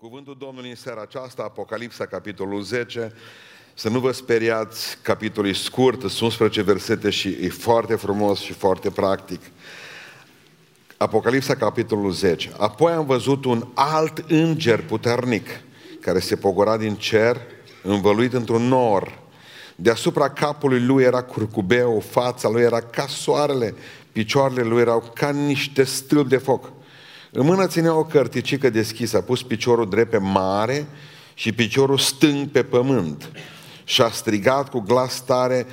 Cuvântul Domnului în seara aceasta, Apocalipsa, capitolul 10. Să nu vă speriați, capitolul e scurt, sunt 11 versete și e foarte frumos și foarte practic. Apocalipsa, capitolul 10. Apoi am văzut un alt înger puternic care se pogora din cer, învăluit într-un nor. Deasupra capului lui era curcubeu, fața lui era ca soarele, picioarele lui erau ca niște stâlpi de foc. În mână ținea o cărticică deschisă, a pus piciorul drept pe mare și piciorul stâng pe pământ. Și a strigat cu glas tare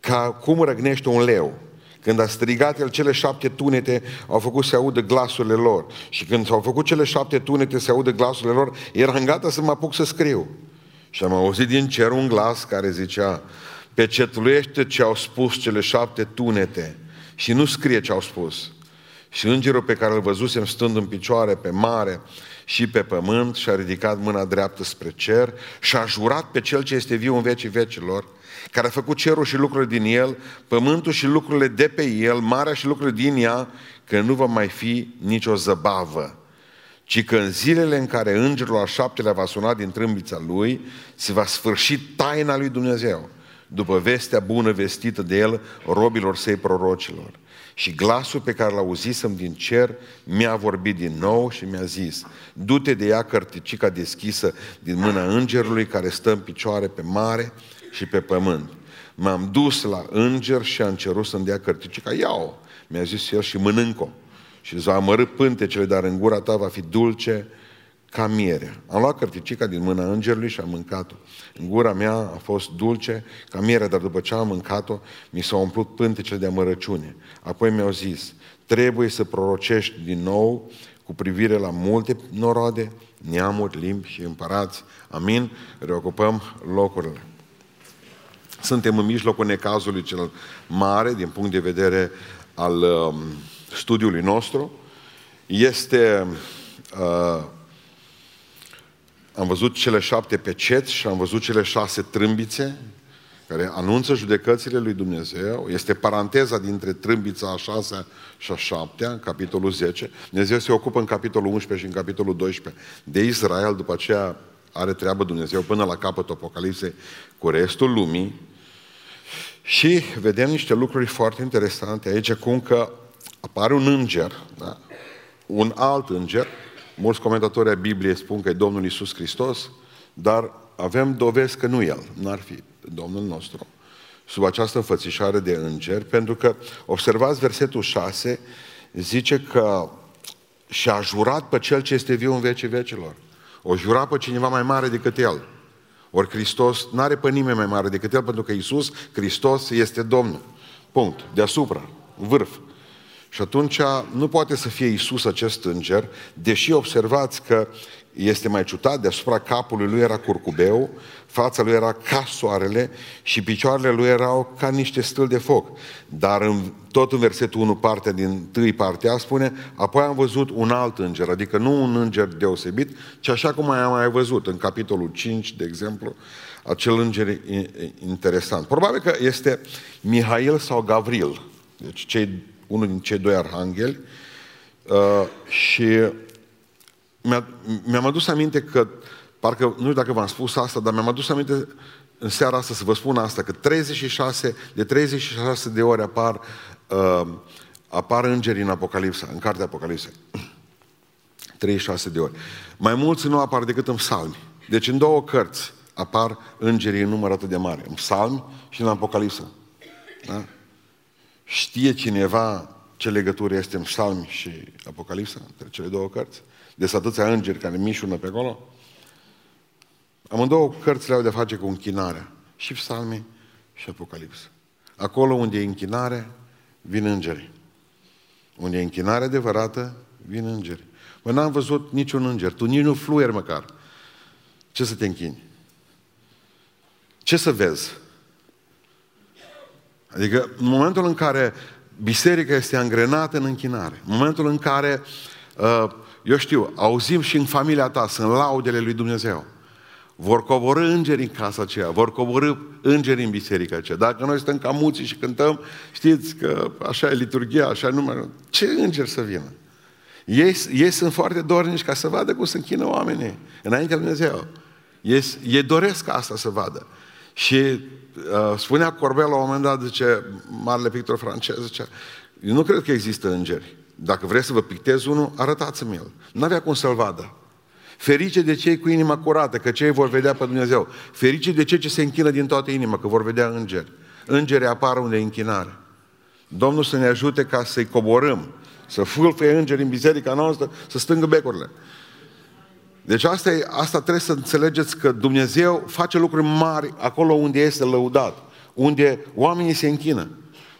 ca cum răgnește un leu. Când a strigat el, cele șapte tunete au făcut să audă glasurile lor. Și când s-au făcut cele șapte tunete să audă glasurile lor, eram gata să mă apuc să scriu. Și am auzit din cer un glas care zicea, pecetluiește ce au spus cele șapte tunete și nu scrie ce au spus. Și îngerul pe care îl văzusem stând în picioare pe mare și pe pământ și-a ridicat mâna dreaptă spre cer și a jurat pe cel ce este viu în vecii vecilor, care a făcut cerul și lucrurile din el, pământul și lucrurile de pe el, marea și lucrurile din ea, că nu va mai fi nicio zăbavă, ci că în zilele în care îngerul al șaptelea va suna din trâmbița lui, se va sfârși taina lui Dumnezeu, după vestea bună vestită de el robilor săi prorocilor. Și glasul pe care l-auzisem din cer mi-a vorbit din nou și mi-a zis, du-te de ea cărticica deschisă din mâna îngerului care stă în picioare pe mare și pe pământ. M-am dus la înger și am cerut să-mi dea cărticica, iau, mi-a zis el și mănânc-o. Și îți va amărâ pântecele, dar în gura ta va fi dulce ca mierea. Am luat cărticica din mâna îngerului și am mâncat-o. În gura mea a fost dulce ca mierea, dar după ce am mâncat-o, mi s-au umplut pântecele de amărăciune. Apoi mi-au zis, trebuie să prorocești din nou cu privire la multe noroade, neamuri, limbi și împărați. Amin? Reocupăm locurile. Suntem în mijlocul necazului cel mare din punct de vedere al um, studiului nostru. Este uh, am văzut cele șapte peceți și am văzut cele șase trâmbițe care anunță judecățile lui Dumnezeu. Este paranteza dintre trâmbița a șasea și a șaptea, în capitolul 10. Dumnezeu se ocupă în capitolul 11 și în capitolul 12 de Israel, după aceea are treabă Dumnezeu până la capătul Apocalipsei cu restul lumii. Și vedem niște lucruri foarte interesante aici, cum că apare un înger, da? un alt înger, Mulți comentatori ai Bibliei spun că e Domnul Isus Hristos, dar avem dovezi că nu El, n-ar fi Domnul nostru, sub această înfățișare de înger, pentru că, observați versetul 6, zice că și-a jurat pe Cel ce este viu în vecii vecilor. O jura pe cineva mai mare decât El. Ori Hristos nu are pe nimeni mai mare decât El, pentru că Isus, Hristos, este Domnul. Punct. Deasupra. Vârf. Și atunci nu poate să fie Isus acest înger, deși observați că este mai ciudat, deasupra capului lui era curcubeu, fața lui era ca soarele și picioarele lui erau ca niște stâl de foc. Dar în, tot în versetul 1, partea din tâi partea, spune, apoi am văzut un alt înger, adică nu un înger deosebit, ci așa cum am mai văzut în capitolul 5, de exemplu, acel înger interesant. Probabil că este Mihail sau Gavril, deci cei unul din cei doi arhangheli, uh, și mi-a, mi-am adus aminte că, parcă, nu știu dacă v-am spus asta, dar mi-am adus aminte în seara asta să vă spun asta, că 36, de 36 de ori apar, uh, apar îngeri în Apocalipsa, în cartea Apocalipsei. 36 de ori. Mai mulți nu apar decât în psalmi. Deci în două cărți apar îngerii în număr atât de mare. În psalmi și în Apocalipsa. Da? Știe cineva ce legătură este în Psalmi și Apocalipsa, între cele două cărți? De atâția îngeri care mișună pe acolo? Amândouă cărțile au de face cu închinarea. Și Psalmi și Apocalipsa. Acolo unde e închinare, vin îngeri. Unde e închinare adevărată, vin îngeri. Mă, n-am văzut niciun înger. Tu nici nu fluier măcar. Ce să te închini? Ce să vezi? Adică în momentul în care biserica este angrenată în închinare, în momentul în care, uh, eu știu, auzim și în familia ta, sunt laudele lui Dumnezeu, vor coborâ îngeri în casa aceea, vor coborâ îngeri în biserica aceea. Dacă noi stăm ca muții și cântăm, știți că așa e liturgia, așa numai... Ce îngeri să vină? Ei, ei sunt foarte dornici ca să vadă cum se închină oamenii înaintea lui Dumnezeu. Ei, ei doresc asta să vadă. Și uh, spunea Corbel la un moment dat, zice, marele pictor francez, zice, eu nu cred că există îngeri. Dacă vreți să vă pictez unul, arătați-mi-l. Nu avea cum să-l vadă. Ferice de cei cu inima curată, că cei vor vedea pe Dumnezeu. Ferice de cei ce se închină din toată inima, că vor vedea îngeri. Îngerii apar unde e închinare. Domnul să ne ajute ca să-i coborâm, să fâlfie îngeri în biserica noastră, să stângă becurile. Deci asta, e, asta trebuie să înțelegeți că Dumnezeu face lucruri mari acolo unde este lăudat, unde oamenii se închină.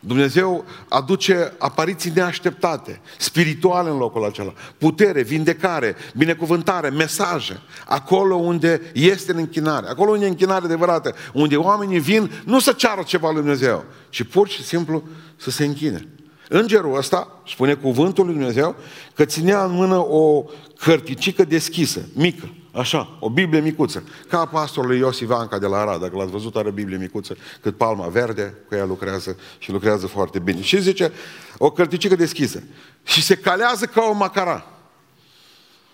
Dumnezeu aduce apariții neașteptate, spirituale în locul acela, putere, vindecare, binecuvântare, mesaje, acolo unde este în închinare, acolo unde e închinare adevărată, unde oamenii vin nu să ceară ceva lui Dumnezeu, ci pur și simplu să se închine. Îngerul ăsta, spune cuvântul lui Dumnezeu, că ținea în mână o cărticică deschisă, mică, așa, o Biblie micuță, ca pastorul Iosif Anca de la Arad, dacă l-ați văzut, are Biblie micuță, cât palma verde, cu ea lucrează și lucrează foarte bine. Și zice, o cărticică deschisă. Și se calează ca o macara.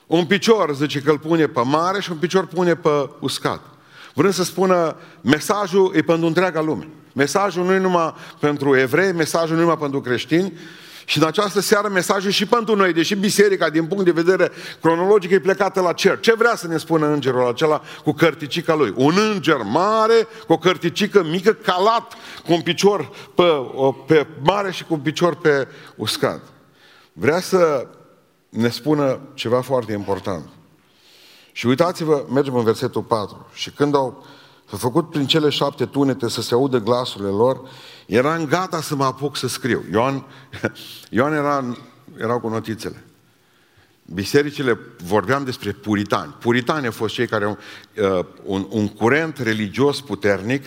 Un picior, zice că îl pune pe mare și un picior pune pe uscat. Vrând să spună, mesajul e pentru întreaga lume. Mesajul nu e numai pentru evrei, mesajul nu e numai pentru creștini, și în această seară mesajul și pentru noi, deși biserica, din punct de vedere cronologic, e plecată la cer. Ce vrea să ne spună îngerul acela cu cărticica lui? Un înger mare, cu o cărticică mică, calat, cu un picior pe, pe mare și cu un picior pe uscat. Vrea să ne spună ceva foarte important. Și uitați-vă, mergem în versetul 4. Și când au făcut prin cele șapte tunete să se audă glasurile lor, eram gata să mă apuc să scriu. Ioan, Ioan era, erau cu notițele. Bisericile, vorbeam despre puritani. Puritani au fost cei care au uh, un, un curent religios puternic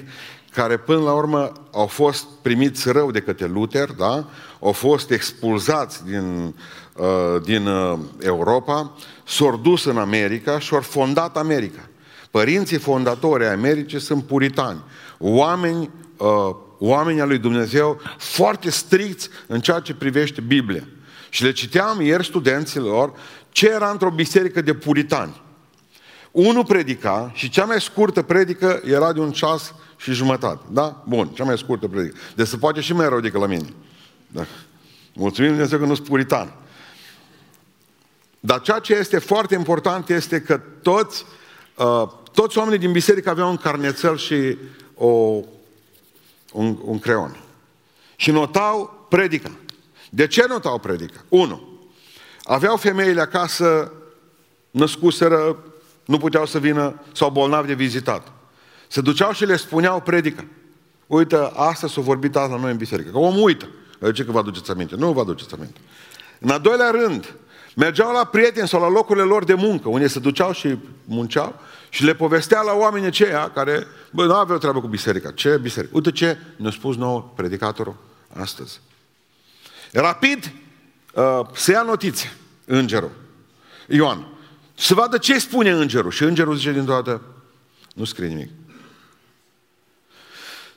care până la urmă au fost primiți rău de către Luther, da? au fost expulzați din, uh, din uh, Europa, s-au dus în America și au fondat America. Părinții fondatori ai Americii sunt puritani, oameni, uh, oameni al lui Dumnezeu foarte stricți în ceea ce privește Biblia. Și le citeam ieri studenților ce era într-o biserică de puritani. Unul predica și cea mai scurtă predică era de un ceas și jumătate. Da? Bun, cea mai scurtă predică. Deci se poate și mai rău decât la mine. Da. Mulțumim Dumnezeu că nu sunt puritan. Dar ceea ce este foarte important este că toți, uh, toți oamenii din biserică aveau un carnețel și o, un, un creon. Și notau predica. De ce notau predica? Unu, aveau femeile acasă, născuseră, nu puteau să vină, sau bolnavi de vizitat. Se duceau și le spuneau predica. Uite, asta s-a vorbit azi la noi în biserică. Că omul uită. Ce că vă aduceți aminte? Nu vă aduceți aminte. În al doilea rând, mergeau la prieteni sau la locurile lor de muncă, unde se duceau și munceau și le povestea la oamenii aceia care, bă, nu aveau treabă cu biserica. Ce biserică? Uite ce ne-a spus nou predicatorul astăzi. Rapid uh, se ia notițe îngerul. Ioan. Să vadă ce spune îngerul. Și îngerul zice din toată, nu scrie nimic.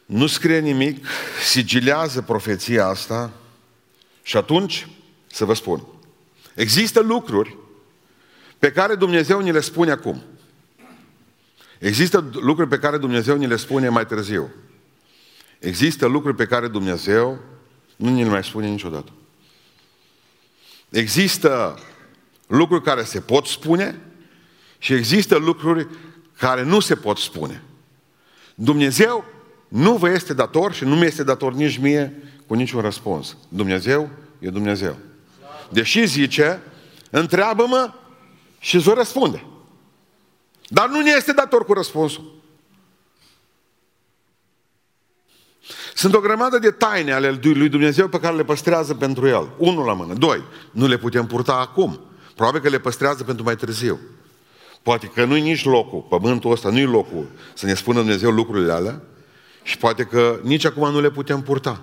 Nu scrie nimic, sigilează profeția asta și atunci, să vă spun, există lucruri pe care Dumnezeu ni le spune acum. Există lucruri pe care Dumnezeu ni le spune mai târziu. Există lucruri pe care Dumnezeu nu ni le mai spune niciodată. Există lucruri care se pot spune și există lucruri care nu se pot spune. Dumnezeu nu vă este dator și nu mi este dator nici mie cu niciun răspuns. Dumnezeu e Dumnezeu. Deși zice, întreabă-mă și îți răspunde. Dar nu ne este dator cu răspunsul. Sunt o grămadă de taine ale lui Dumnezeu pe care le păstrează pentru El. Unul la mână. Doi, nu le putem purta acum. Probabil că le păstrează pentru mai târziu. Poate că nu-i nici locul, pământul ăsta nu-i locul să ne spună Dumnezeu lucrurile alea și poate că nici acum nu le putem purta.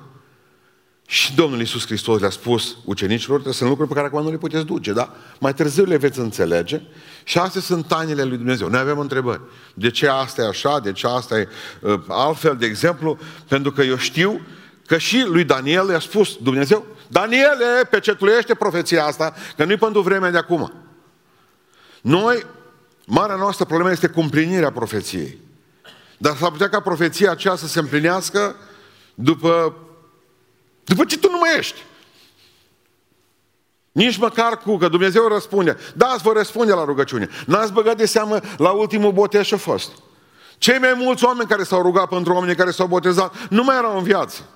Și Domnul Iisus Hristos le-a spus ucenicilor, că sunt lucruri pe care acum nu le puteți duce, dar mai târziu le veți înțelege și astea sunt tainele lui Dumnezeu. Noi avem întrebări. De ce asta e așa? De ce asta e uh, altfel? De exemplu, pentru că eu știu că și lui Daniel i-a spus Dumnezeu, Daniele pecetuiește profeția asta, că nu-i pentru vremea de acum. Noi, marea noastră problemă este cumplinirea profeției. Dar s-ar putea ca profeția aceea să se împlinească după, după ce tu nu mai ești. Nici măcar cu, că Dumnezeu răspunde. Da, îți vă răspunde la rugăciune. N-ați băgat de seamă la ultimul botez și fost. Cei mai mulți oameni care s-au rugat pentru oamenii care s-au botezat nu mai erau în viață.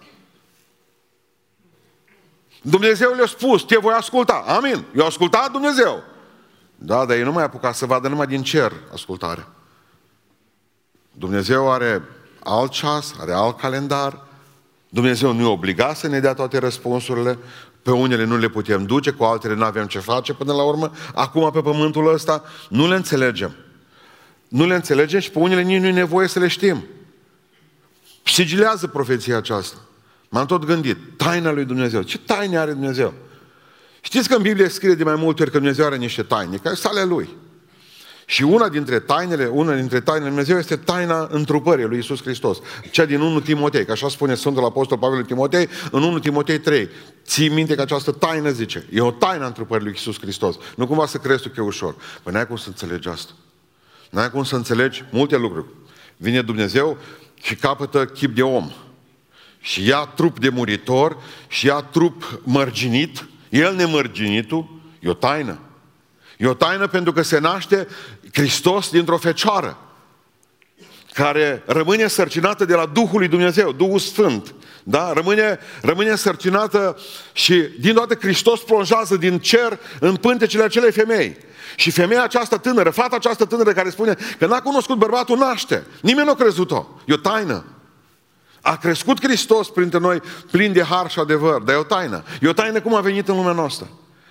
Dumnezeu le-a spus, te voi asculta. Amin. Eu ascultat Dumnezeu. Da, dar ei nu mai apucat să vadă numai din cer ascultarea. Dumnezeu are alt ceas, are alt calendar. Dumnezeu nu e obligat să ne dea toate răspunsurile. Pe unele nu le putem duce, cu altele nu avem ce face până la urmă. Acum pe pământul ăsta nu le înțelegem. Nu le înțelegem și pe unele nici nu e nevoie să le știm. Sigilează profeția aceasta. M-am tot gândit, taina lui Dumnezeu. Ce taine are Dumnezeu? Știți că în Biblie scrie de mai multe ori că Dumnezeu are niște taine, care sunt ale Lui. Și una dintre tainele, una dintre tainele lui Dumnezeu este taina întrupării lui Isus Hristos. Cea din 1 Timotei, că așa spune Sfântul Apostol Pavel Timotei, în 1 Timotei 3. Ții minte că această taină zice, e o taină întrupării lui Isus Hristos. Nu cumva să crezi tu că e ușor. Păi n-ai cum să înțelegi asta. N-ai cum să înțelegi multe lucruri. Vine Dumnezeu și capătă chip de om. Și ia trup de muritor și ia trup mărginit, el nemărginitul, e o taină. E o taină pentru că se naște Hristos dintr-o fecioară care rămâne sărcinată de la Duhul lui Dumnezeu, Duhul Sfânt. Da? Rămâne, rămâne sărcinată și din toate Hristos plonjează din cer în pântecele acelei femei. Și femeia aceasta tânără, fata aceasta tânără care spune că n-a cunoscut bărbatul, naște. Nimeni nu a crezut-o. E o taină. A crescut Hristos printre noi plin de har și adevăr, dar e o taină. E o taină cum a venit în lumea noastră.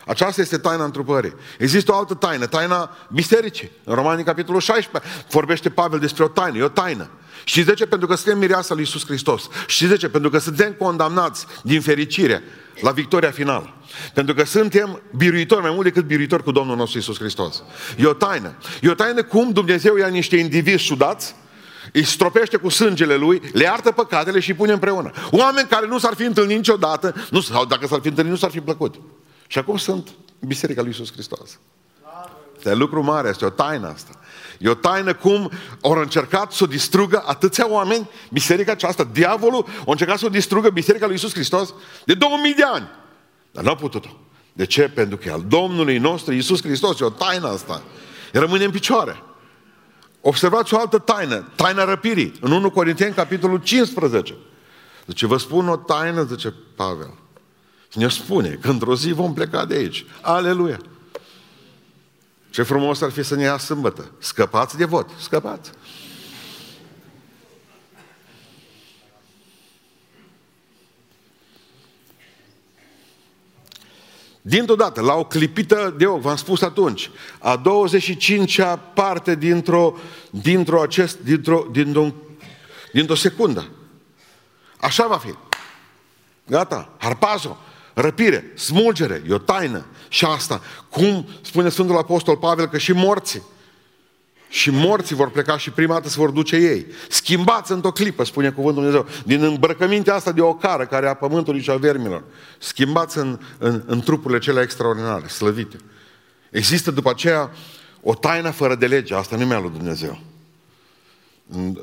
Aceasta este taina întrupării. Există o altă taină, taina bisericii. În Romanii, capitolul 16, vorbește Pavel despre o taină. E o taină. Și de ce? Pentru că suntem mireasa lui Iisus Hristos. Și de ce? Pentru că suntem condamnați din fericire la victoria finală. Pentru că suntem biruitori, mai mult decât biruitori cu Domnul nostru Iisus Hristos. E o taină. E o taină cum Dumnezeu ia niște indivizi sudați, îi stropește cu sângele lui, le iartă păcatele și îi pune împreună. Oameni care nu s-ar fi întâlnit niciodată, nu, sau dacă s-ar fi întâlnit, nu s-ar fi plăcut. Și acum sunt Biserica lui Iisus Hristos. Este lucru mare, este o taină asta. E o taină cum au încercat să o distrugă atâția oameni, biserica aceasta, diavolul a încercat să o distrugă biserica lui Iisus Hristos de 2000 de ani. Dar nu a putut-o. De ce? Pentru că al Domnului nostru, Iisus Hristos, e o taină asta. Rămâne în picioare. Observați o altă taină, taina răpirii. În 1 Corinteni, capitolul 15. Zice, vă spun o taină, zice Pavel. Și ne spune că într-o zi vom pleca de aici. Aleluia! Ce frumos ar fi să ne ia sâmbătă. Scăpați de vot. Scăpați. Dintr-o dată, la o clipită de ochi, v-am spus atunci, a 25-a parte dintr-o, dintr-o, acest, dintr-o, dintr-o, dintr-o secundă. Așa va fi. Gata, harpazo, răpire, smulgere, e o taină. Și asta, cum spune Sfântul Apostol Pavel, că și morții, și morții vor pleca și prima dată se vor duce ei. Schimbați într-o clipă, spune cuvântul Dumnezeu, din îmbrăcămintea asta de ocară care a pământului și a vermilor. Schimbați în, în, în trupurile cele extraordinare, slăvite. Există după aceea o taină fără de lege, asta nu mi-a lui Dumnezeu.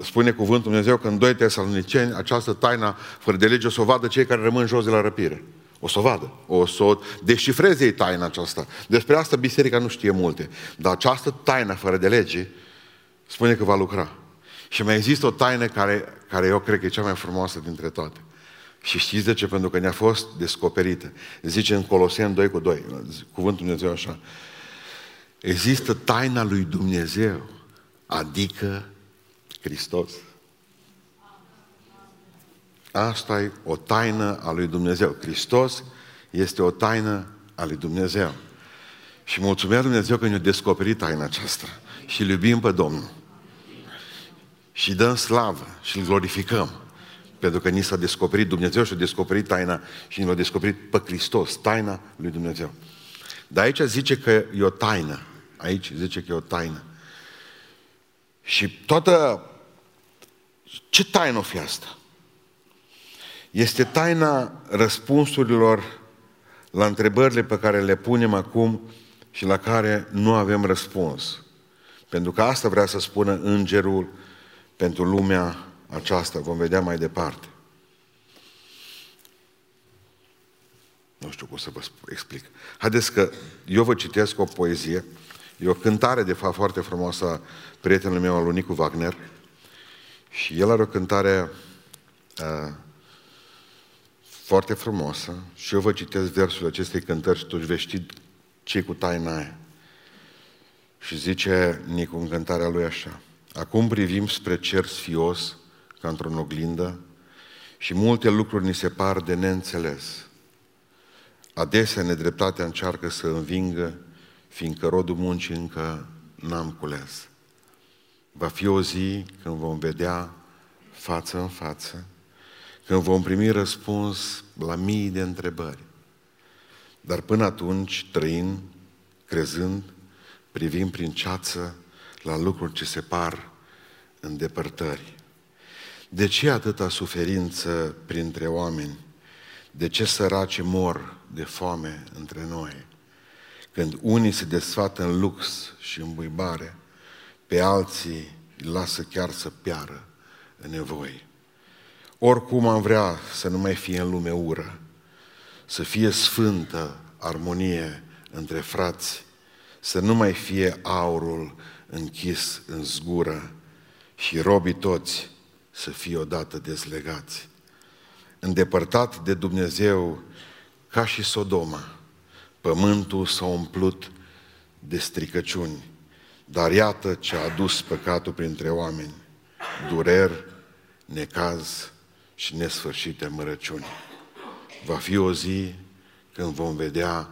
Spune cuvântul Dumnezeu că în 2 Tesaloniceni această taină fără de lege o să o vadă cei care rămân jos de la răpire. O să o vadă, o să o deșifreze taina aceasta. Despre asta biserica nu știe multe. Dar această taină fără de lege spune că va lucra. Și mai există o taină care, care eu cred că e cea mai frumoasă dintre toate. Și știți de ce? Pentru că ne-a fost descoperită. Zice în Coloseni 2 cu 2, cuvântul Dumnezeu așa. Există taina lui Dumnezeu, adică Hristos. Asta e o taină a lui Dumnezeu. Hristos este o taină a lui Dumnezeu. Și mulțumesc Dumnezeu că ne-a descoperit taina aceasta. Și îl iubim pe Domnul. Și dăm slavă și îl glorificăm. Pentru că ni s-a descoperit Dumnezeu și a descoperit taina și ne a descoperit pe Hristos, taina lui Dumnezeu. Dar aici zice că e o taină. Aici zice că e o taină. Și toată... Ce taină o fi asta? Este taina răspunsurilor la întrebările pe care le punem acum și la care nu avem răspuns. Pentru că asta vrea să spună îngerul pentru lumea aceasta. Vom vedea mai departe. Nu știu cum să vă explic. Haideți că eu vă citesc o poezie. E o cântare, de fapt, foarte frumoasă a prietenului meu, al Nicu Wagner. Și el are o cântare uh, foarte frumoasă și eu vă citesc versul acestei cântări și tu vei ști ce cu taina aia. Și zice Nicu în cântarea lui așa. Acum privim spre cer sfios, ca într-o oglindă, și multe lucruri ni se par de neînțeles. Adesea nedreptatea încearcă să învingă, fiindcă rodul muncii încă n-am cules. Va fi o zi când vom vedea față în față, când vom primi răspuns la mii de întrebări. Dar până atunci, trăind, crezând, privim prin ceață la lucruri ce se par în depărtări. De ce atâta suferință printre oameni? De ce săraci mor de foame între noi? Când unii se desfată în lux și în buibare, pe alții îi lasă chiar să piară în nevoi. Oricum am vrea să nu mai fie în lume ură, să fie sfântă armonie între frați, să nu mai fie aurul închis în zgură și robii toți să fie odată dezlegați. Îndepărtat de Dumnezeu ca și Sodoma, pământul s-a umplut de stricăciuni, dar iată ce a adus păcatul printre oameni, durer, necaz și nesfârșite mărăciuni. Va fi o zi când vom vedea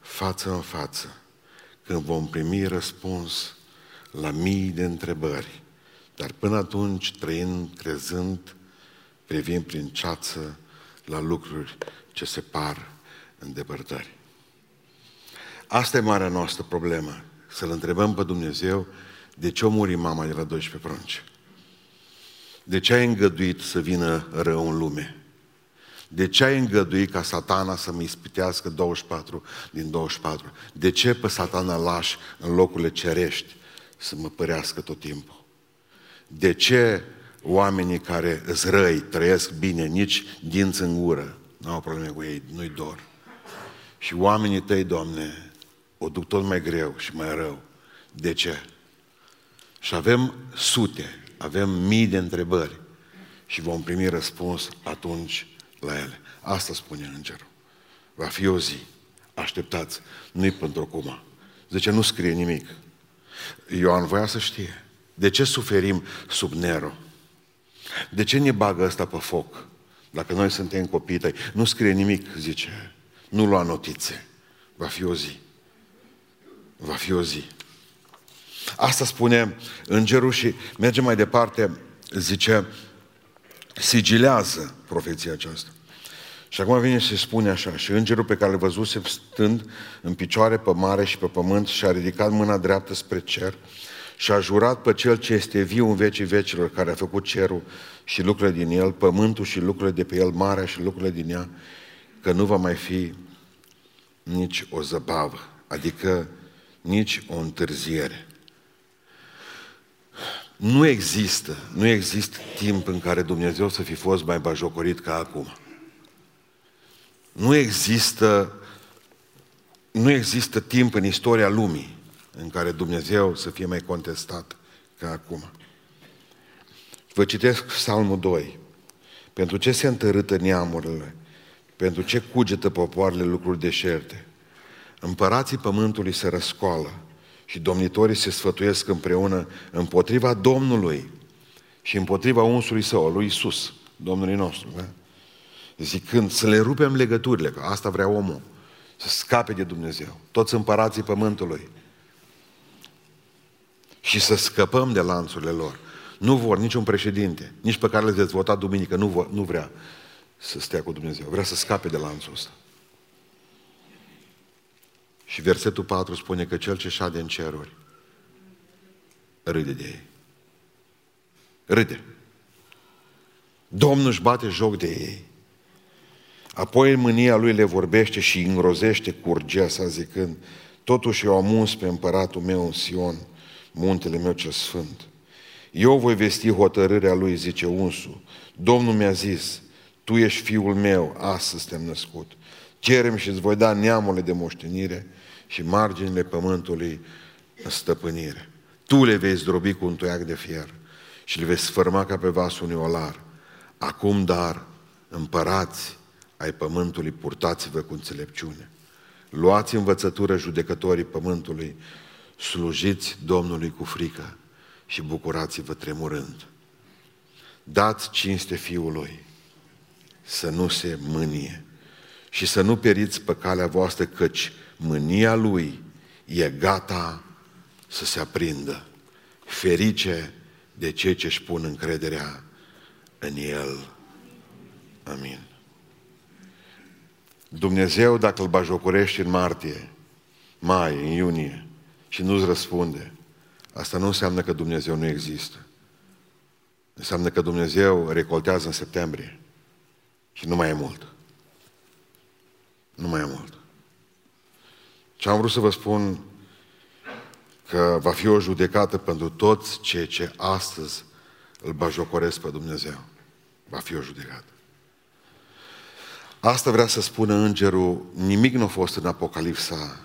față în față, când vom primi răspuns la mii de întrebări. Dar până atunci, trăind, crezând, privim prin ceață la lucruri ce se par în depărtări. Asta e marea noastră problemă. Să-L întrebăm pe Dumnezeu de ce o muri mama de la 12 prunci. De ce ai îngăduit să vină rău în lume? De ce ai îngăduit ca satana să mi ispitească 24 din 24? De ce pe satana lași în locurile cerești să mă părească tot timpul? De ce oamenii care îți răi trăiesc bine, nici dinți în gură, nu au probleme cu ei, nu-i dor. Și oamenii tăi, Doamne, o duc tot mai greu și mai rău. De ce? Și avem sute, avem mii de întrebări și vom primi răspuns atunci la ele. Asta spune îngerul. Va fi o zi. Așteptați. Nu-i pentru acum. Zice, nu scrie nimic. Ioan voia să știe. De ce suferim sub Nero? De ce ne bagă ăsta pe foc? Dacă noi suntem copii tăi, nu scrie nimic, zice. Nu lua notițe. Va fi o zi. Va fi o zi. Asta spune îngerul și merge mai departe, zice, sigilează profeția aceasta. Și acum vine și spune așa, și îngerul pe care îl văzuse stând în picioare pe mare și pe pământ și a ridicat mâna dreaptă spre cer și a jurat pe cel ce este viu în vecii vecilor, care a făcut cerul și lucrurile din el, pământul și lucrurile de pe el, marea și lucrurile din ea, că nu va mai fi nici o zăbavă, adică nici o întârziere. Nu există, nu există timp în care Dumnezeu să fi fost mai bajocorit ca acum. Nu există, nu există timp în istoria lumii în care Dumnezeu să fie mai contestat ca acum. Vă citesc Psalmul 2. Pentru ce se întărâtă neamurile? Pentru ce cugetă popoarele lucruri deșerte? Împărații pământului se răscoală și domnitorii se sfătuiesc împreună împotriva Domnului și împotriva unsului său, lui Isus, Domnului nostru. Da? Zicând să le rupem legăturile, că asta vrea omul, să scape de Dumnezeu, toți împărații pământului și să scăpăm de lanțurile lor. Nu vor niciun președinte, nici pe care le veți vota duminică, nu, vor, nu vrea să stea cu Dumnezeu, vrea să scape de lanțul ăsta. Și versetul 4 spune că cel ce șade în ceruri râde de ei. Râde. Domnul își bate joc de ei. Apoi în mânia lui le vorbește și îngrozește curgea sa zicând, totuși eu am uns pe împăratul meu în Sion, muntele meu cel sfânt. Eu voi vesti hotărârea lui, zice unsul. Domnul mi-a zis, tu ești fiul meu, astăzi te-am născut. Cerem și îți voi da neamurile de moștenire și marginile pământului în stăpânire. Tu le vei zdrobi cu un toiac de fier și le vei sfârma ca pe vasul unui olar. Acum, dar, împărați ai pământului, purtați-vă cu înțelepciune. Luați învățătură judecătorii pământului, slujiți Domnului cu frică și bucurați-vă tremurând. Dați cinste Fiului, să nu se mânie și să nu periți pe calea voastră, căci mânia Lui e gata să se aprindă. Ferice de cei ce își pun încrederea în El. Amin. Dumnezeu, dacă îl bajocorești în martie, mai, în iunie, și nu-ți răspunde, asta nu înseamnă că Dumnezeu nu există. Înseamnă că Dumnezeu recoltează în septembrie. Și nu mai e mult. Nu mai e mult. Ce am vrut să vă spun că va fi o judecată pentru toți cei ce astăzi îl bajocoresc pe Dumnezeu. Va fi o judecată. Asta vrea să spună îngerul, nimic nu a fost în Apocalipsa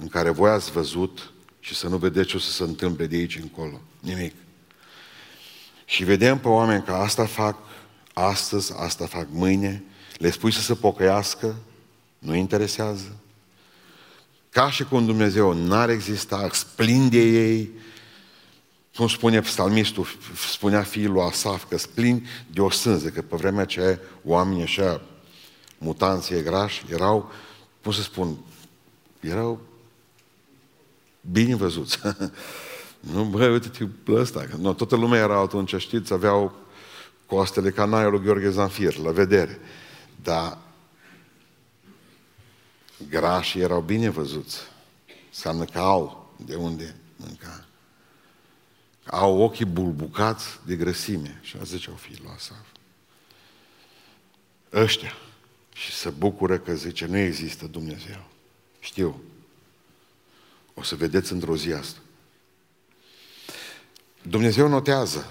în care voi ați văzut și să nu vedeți ce o să se întâmple de aici încolo. Nimic. Și vedem pe oameni că asta fac astăzi, asta fac mâine, le spui să se pocăiască, nu interesează. Ca și cum Dumnezeu n-ar exista, splinde ei, cum spune psalmistul, spunea fiul lui Asaf, că splin de o sânză, că pe vremea aceea oamenii așa mutanții grași erau, cum să spun, erau bine văzuți. nu, bă, uite-te ăsta. Nu, toată lumea era atunci, știți, aveau coastele ca lui Gheorghe Zanfir, la vedere. Dar grașii erau bine văzuți. Înseamnă că au de unde mânca. Au ochii bulbucați de grăsime. Și a ziceau fiul lui Asaf. Ăștia. Și se bucură că zice, nu există Dumnezeu. Știu. O să vedeți într-o zi asta. Dumnezeu notează.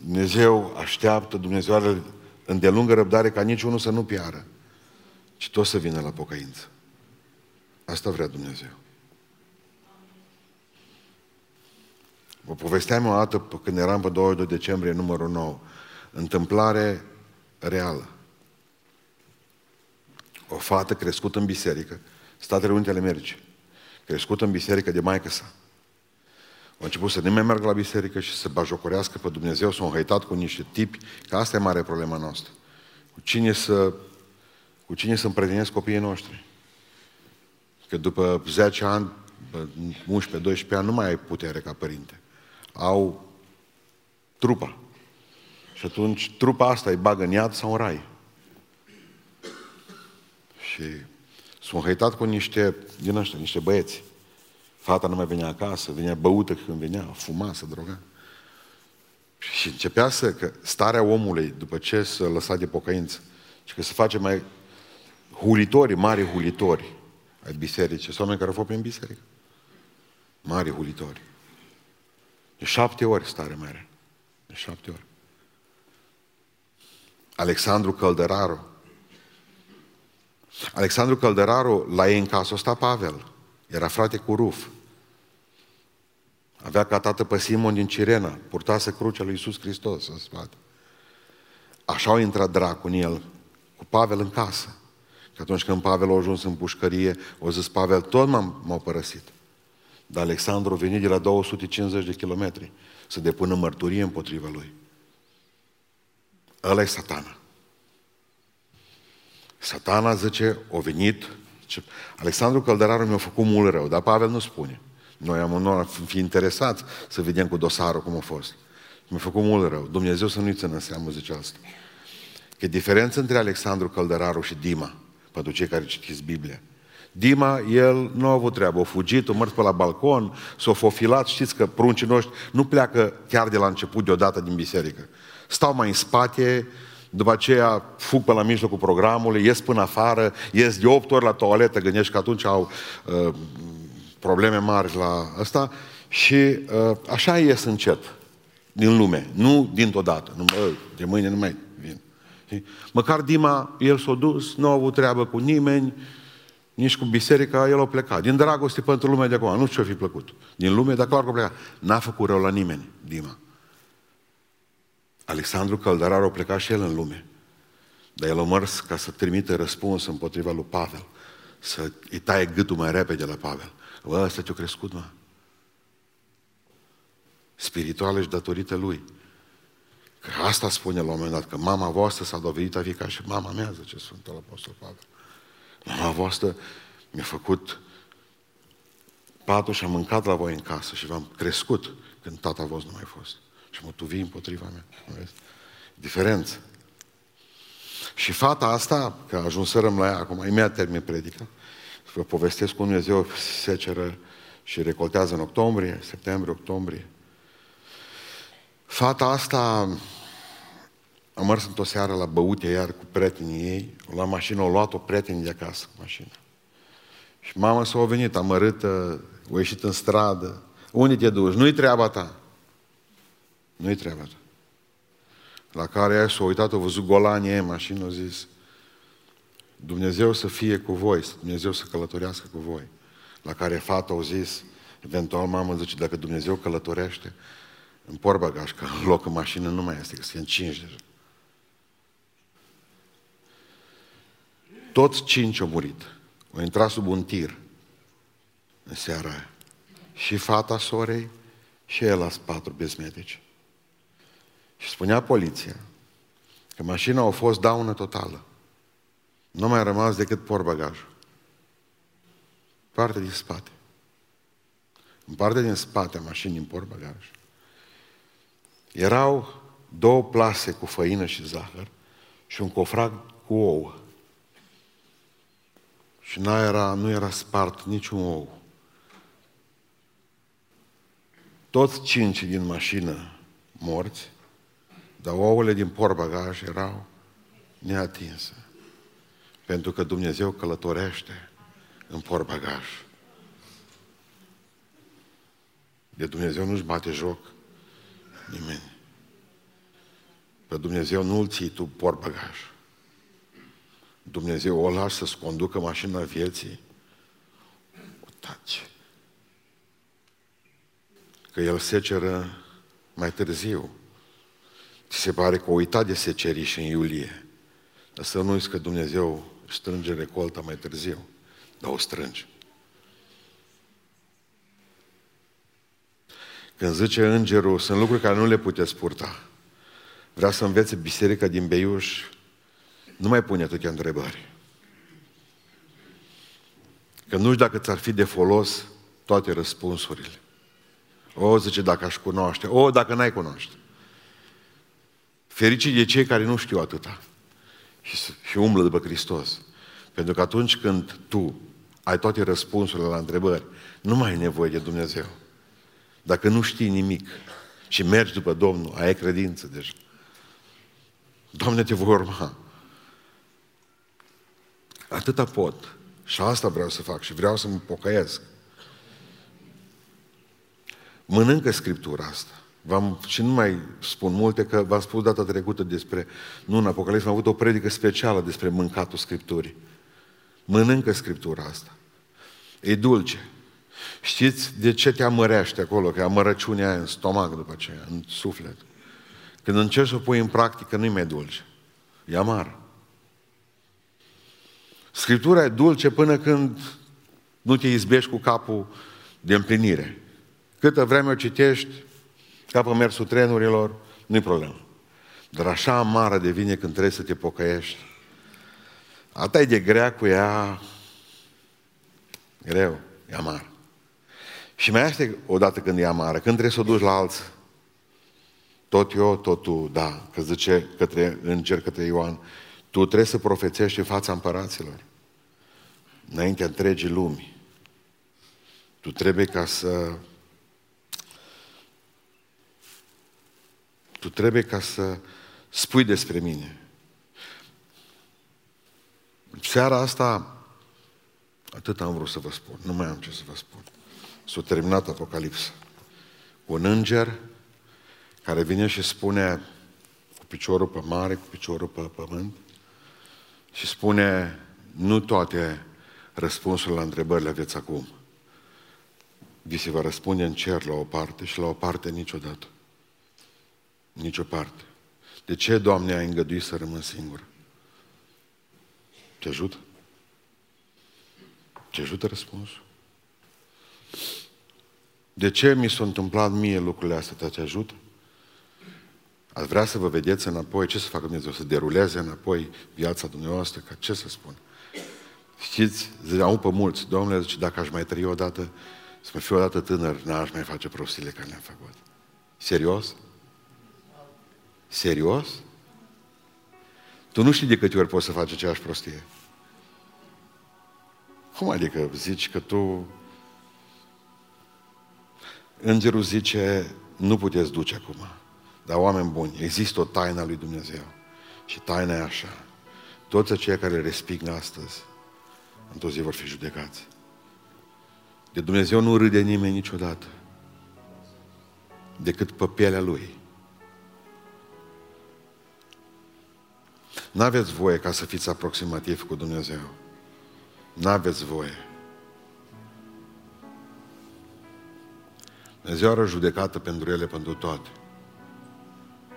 Dumnezeu așteaptă, Dumnezeu are îndelungă răbdare ca niciunul să nu piară, ci tot să vină la pocăință. Asta vrea Dumnezeu. Vă povesteam o dată când eram pe 22 decembrie, numărul 9. Întâmplare reală. O fată crescută în biserică, Statele Unite ale Americii, crescută în biserică de maică sa. A început să nu mai meargă la biserică și să bajocorească pe Dumnezeu, s-au înhăitat cu niște tipi, că asta e mare problema noastră. Cu cine să, cu cine să împrătinesc copiii noștri. Că după 10 ani, 11-12 ani, nu mai ai putere ca părinte. Au trupa. Și atunci trupa asta îi bagă în iad sau în rai. Și s-au înhăitat cu niște, din ăștia, niște băieți. Fata nu mai venea acasă, venea băută când venea, fuma, să droga. Și începea să, că starea omului, după ce s-a lăsat de pocăință, și că se face mai hulitori, mari hulitori ai bisericii. Sunt oameni care au fost prin biserică. Mari hulitori. De șapte ori stare mai De șapte ori. Alexandru Căldăraru. Alexandru Căldăraru, la ei în casă, sta Pavel. Era frate cu Ruf. Avea ca tată pe Simon din Cirena, purtase crucea lui Iisus Hristos în spate. Așa au intrat dracul în el, cu Pavel în casă. Și atunci când Pavel a ajuns în pușcărie, o zis Pavel, tot m-am, m-au părăsit. Dar Alexandru a venit de la 250 de kilometri să depună mărturie împotriva lui. Ăla e satana. Satana zice, o venit, zice, Alexandru Căldăraru mi-a făcut mult rău, dar Pavel nu spune. Noi am onor fi interesați să vedem cu dosarul cum a fost. Mi-a făcut mult rău. Dumnezeu să nu-i țină seamă, zice asta. Că diferența între Alexandru Căldăraru și Dima, pentru cei care citiți Biblia, Dima, el nu a avut treabă, a fugit, a mers pe la balcon, s-a fofilat, știți că pruncii noștri nu pleacă chiar de la început deodată din biserică. Stau mai în spate, după aceea fug pe la mijlocul programului, ies până afară, ies de 8 ori la toaletă, gândești că atunci au uh, probleme mari la asta și uh, așa ies încet din lume, nu dintr-o dată, nu, bă, de mâine nu mai vin. Măcar Dima, el s-a dus, nu a avut treabă cu nimeni, nici cu biserica, el a plecat. Din dragoste pentru lumea de acum, nu știu ce fi plăcut. Din lume, dar clar că a plecat. N-a făcut rău la nimeni, Dima. Alexandru Căldărar a plecat și el în lume. Dar el a mers ca să trimite răspuns împotriva lui Pavel. Să îi taie gâtul mai repede la Pavel. Bă, ăsta ce-a crescut, mă. Spirituală și datorită lui. Că asta spune la un moment dat, că mama voastră s-a dovedit a fi ca și mama mea, zice Sfântul Apostol Pavel. Mama voastră mi-a făcut patul și am mâncat la voi în casă și v-am crescut când tata vostru nu mai fost. Și mă tuvi împotriva mea. Diferență. Și fata asta, că ajunserăm la ea, acum imediat termin predica, vă povestesc cum Dumnezeu seceră și recoltează în octombrie, septembrie, octombrie. Fata asta am mers într-o seară la băute iar cu prietenii ei, la mașină, au luat-o prietenii de acasă cu mașina. Și mama s-a venit amărâtă, a ieșit în stradă. Unde te duci? Nu-i treaba ta. Nu-i treaba ta. La care ea s-a uitat, a văzut golanii ei în mașină, a zis, Dumnezeu să fie cu voi, Dumnezeu să călătorească cu voi. La care fata a zis, eventual mama zice, dacă Dumnezeu călătorește, în porbagaj, că în loc în mașină nu mai este, că sunt cinci deja. Toți cinci au murit. Au intrat sub un tir în seara aia. Și fata sorei și el la patru bezmedici. Și spunea poliția că mașina a fost daună totală. Nu mai a rămas decât porbagajul. Partea din spate. În partea din spate a mașinii în porbagaj. Erau două plase cu făină și zahăr și un cofrag cu ouă. Și nu era, nu era spart niciun ou. Toți cinci din mașină morți, dar ouăle din porbagaj erau neatinse. Pentru că Dumnezeu călătorește în porbagaj. De Dumnezeu nu-și bate joc nimeni. Pe Dumnezeu nu-l ții tu porbagaj. Dumnezeu o lași să-ți conducă mașina vieții, o taci. Că El seceră mai târziu. Ți se pare că o uitat de seceriș în iulie. Dar să nu uiți că Dumnezeu strânge recolta mai târziu. Dar o strânge. Când zice îngerul, sunt lucruri care nu le puteți purta. Vrea să învețe biserica din Beiuș nu mai pune atâtea întrebări. Că nu știu dacă ți-ar fi de folos toate răspunsurile. O, zice, dacă aș cunoaște. O, dacă n-ai cunoaște. Fericii de cei care nu știu atâta și, și umblă după Hristos. Pentru că atunci când tu ai toate răspunsurile la întrebări, nu mai ai nevoie de Dumnezeu. Dacă nu știi nimic și mergi după Domnul, ai credință deja. Doamne, te voi urma. Atâta pot. Și asta vreau să fac și vreau să mă pocăiesc. Mănâncă Scriptura asta. V-am, și nu mai spun multe, că v-am spus data trecută despre, nu în Apocalips, am avut o predică specială despre mâncatul Scripturii. Mănâncă Scriptura asta. E dulce. Știți de ce te amărește acolo? Că amărăciunea aia în stomac după aceea, în suflet. Când încerci să o pui în practică, nu-i mai dulce. E amar. Scriptura e dulce până când nu te izbești cu capul de împlinire. Câtă vreme o citești, ca pe mersul trenurilor, nu-i problemă. Dar așa amară devine când trebuie să te pocăiești. Ata e de grea cu ea, greu, e amar. Și mai este odată când e amară, când trebuie să o duci la alții. Tot eu, tot tu, da, că zice către înger, către Ioan, tu trebuie să profețești în fața împăraților înaintea întregii lumi. Tu trebuie ca să... Tu trebuie ca să spui despre mine. Seara asta, atât am vrut să vă spun, nu mai am ce să vă spun. S-a terminat Apocalipsa. Un înger care vine și spune cu piciorul pe mare, cu piciorul pe pământ și spune nu toate răspunsurile la întrebările aveți acum. Vi se va răspunde în cer la o parte și la o parte niciodată. Nici o parte. De ce, Doamne, ai îngăduit să rămân singur? Te ajută? Te ajută răspunsul? De ce mi s-a întâmplat mie lucrurile astea? Te ajută? Ați vrea să vă vedeți înapoi, ce să facă Dumnezeu? Să deruleze înapoi viața dumneavoastră? Ca ce să spun? Știți, ziceau pe mulți, Domnule, zice, dacă aș mai trăi odată, să mă fiu odată tânăr, n-aș mai face prostile care le-am făcut. Serios? Serios? Tu nu știi de câte ori poți să faci aceeași prostie. Cum adică zici că tu... Îngerul zice, nu puteți duce acum. Dar oameni buni, există o taină a lui Dumnezeu. Și taina e așa. Toți aceia care le resping astăzi, într-o zi vor fi judecați. De Dumnezeu nu râde nimeni niciodată. Decât pe pielea Lui. N-aveți voie ca să fiți aproximativ cu Dumnezeu. N-aveți voie. Dumnezeu are judecată pentru ele, pentru toate.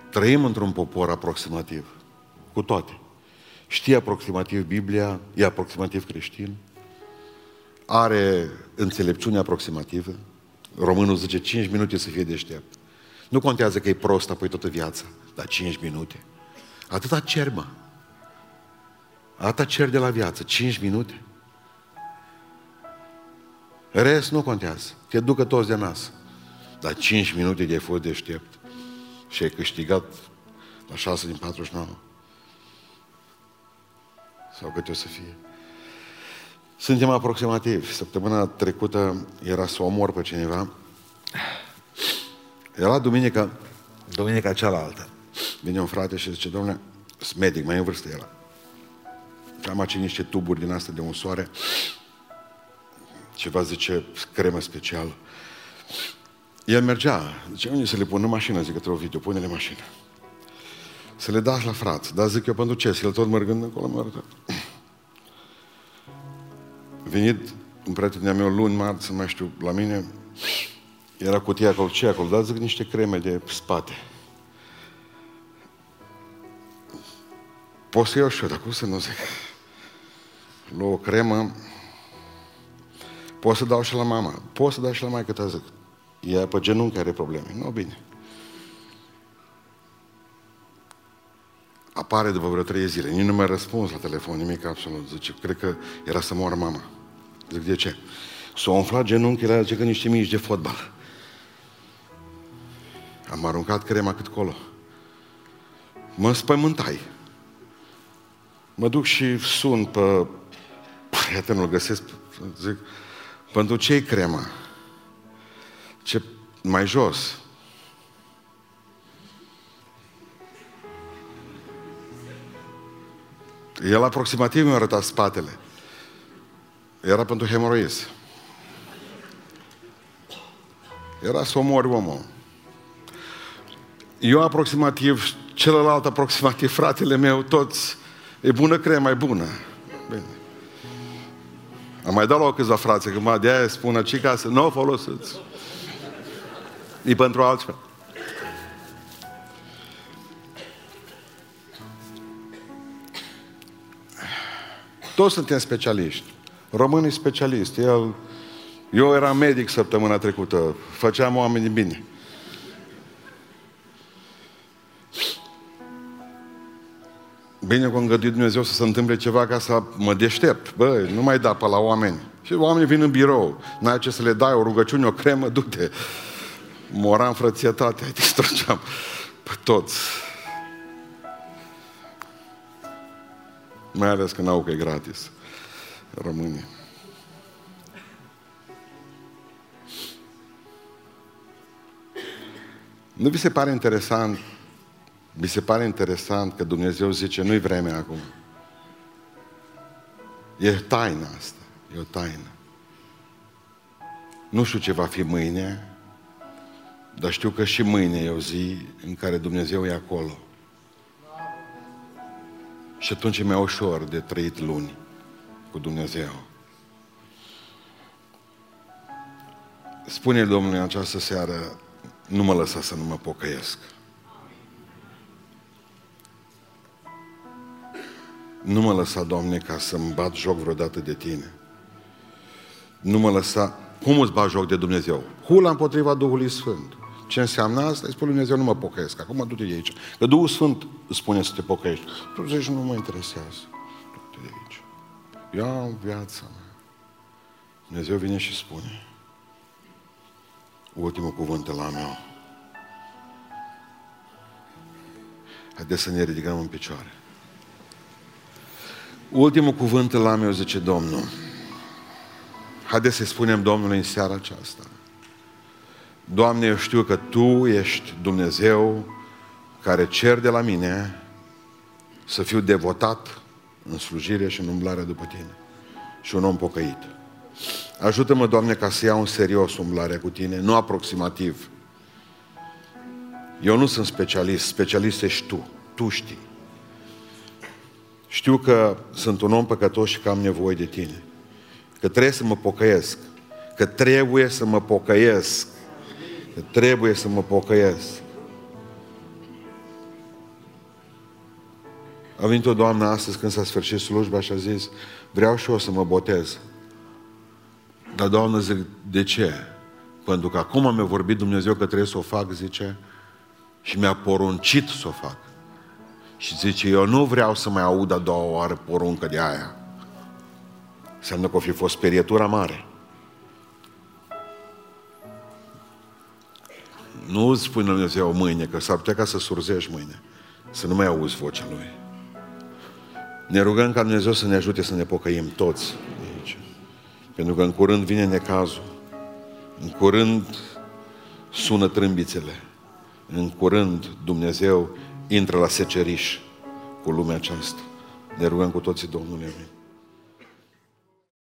Trăim într-un popor aproximativ. Cu toate. Știe aproximativ Biblia, e aproximativ creștin, are înțelepciune aproximativă. Românul zice 5 minute să fie deștept. Nu contează că e prost apoi toată viața, dar 5 minute. Atâta cer, mă. Atâta cer de la viață, 5 minute. Rest nu contează. Te ducă toți de nas. Dar 5 minute de ai fost deștept și ai câștigat la 6 din 49. Sau câte o să fie. Suntem aproximativ. Săptămâna trecută era să omor pe cineva. Era duminica, duminica cealaltă. Vine un frate și zice, domnule, sunt medic, mai în vârstă era. Am aici niște tuburi din astea de unsoare. Ceva zice, cremă specială. El mergea, zice, unde să le pun în mașină? Zic că trebuie video, pune-le în mașină. Să le dați la frați. Dar zic eu, pentru ce? Să el tot mergând încolo, mă arătat. Venit un prieten meu luni, marți, nu mai știu, la mine, era cutia acolo, ce acolo? Dar zic niște creme de spate. Poți să iau și eu, dar cum să nu zic? Lu o cremă, pot să dau și la mama, pot să dau și la mai ta zic. E pe genunchi are probleme. Nu, bine. Apare după vreo trei zile. Nici nu mi-a răspuns la telefon, nimic absolut. Zice, cred că era să moară mama. Zic, de ce? S-a umflat genunchile, zice că niște mici de fotbal. Am aruncat crema cât colo. Mă spământai. Mă duc și sun pe prietenul, găsesc, zic, pentru ce crema? Ce mai jos. El aproximativ mi-a arătat spatele. Era pentru hemoroiz. Era să omori omul. Eu aproximativ, celălalt aproximativ, fratele meu, toți, e bună crema, e bună. Bine. Am mai dat la o câțiva frații, că mă de aia spună, ce ca să nu o folosiți. E pentru altfel. Toți suntem specialiști. Românii specialist. El, eu eram medic săptămâna trecută. Făceam oameni bine. Bine că îngăduit Dumnezeu să se întâmple ceva ca să mă deștept. Bă, nu mai da pe la oameni. Și oamenii vin în birou. N-ai ce să le dai o rugăciune, o cremă, du-te. Mora în frățietate, ai distrugeam pe toți. Mai ales că n-au că e gratis. România. Nu vi se pare interesant mi se pare interesant că Dumnezeu zice, nu-i vremea acum. E taina asta. E o taină. Nu știu ce va fi mâine, dar știu că și mâine e o zi în care Dumnezeu e acolo. Și atunci e mai ușor de trăit luni cu Dumnezeu. Spune Domnul în această seară, nu mă lăsa să nu mă pocăiesc. Nu mă lăsa, Doamne, ca să-mi bat joc vreodată de Tine. Nu mă lăsa... Cum îți bat joc de Dumnezeu? Hula împotriva Duhului Sfânt. Ce înseamnă asta? Îi spune Dumnezeu, nu mă pocăiesc. Acum du-te de aici. Că Duhul Sfânt îți spune să te pocăiești. Tu zici, nu mă interesează. Du-te de aici. Eu am viața mea. Dumnezeu vine și spune, ultimul cuvânt la meu. Haideți să ne ridicăm în picioare. Ultimul cuvânt la meu, zice Domnul. Haideți să spunem Domnului în seara aceasta. Doamne, eu știu că Tu ești Dumnezeu care cer de la mine să fiu devotat în slujire și în umblare după Tine. Și un om pocăit. Ajută-mă, Doamne, ca să iau în serios umblarea cu Tine, nu aproximativ. Eu nu sunt specialist, specialist ești Tu. Tu știi. Știu că sunt un om păcătos și că am nevoie de Tine. Că trebuie să mă pocăiesc. Că trebuie să mă pocăiesc. Că trebuie să mă pocăiesc. A venit o doamnă astăzi când s-a sfârșit slujba și a zis, vreau și eu să mă botez. Dar, Doamnă, zic, de ce? Pentru că acum mi-a vorbit Dumnezeu că trebuie să o fac, zice, și mi-a poruncit să o fac. Și zice, eu nu vreau să mai aud a doua oară poruncă de aia. Înseamnă că o fi fost perietura mare. Nu îți spune Dumnezeu mâine, că s-ar putea ca să surzești mâine, să nu mai auzi vocea Lui. Ne rugăm ca Dumnezeu să ne ajute să ne pocăim toți aici. Pentru că în curând vine necazul. În curând sună trâmbițele. În curând Dumnezeu intră la seceriș cu lumea aceasta. Ne rugăm cu toții Domnului. Amin.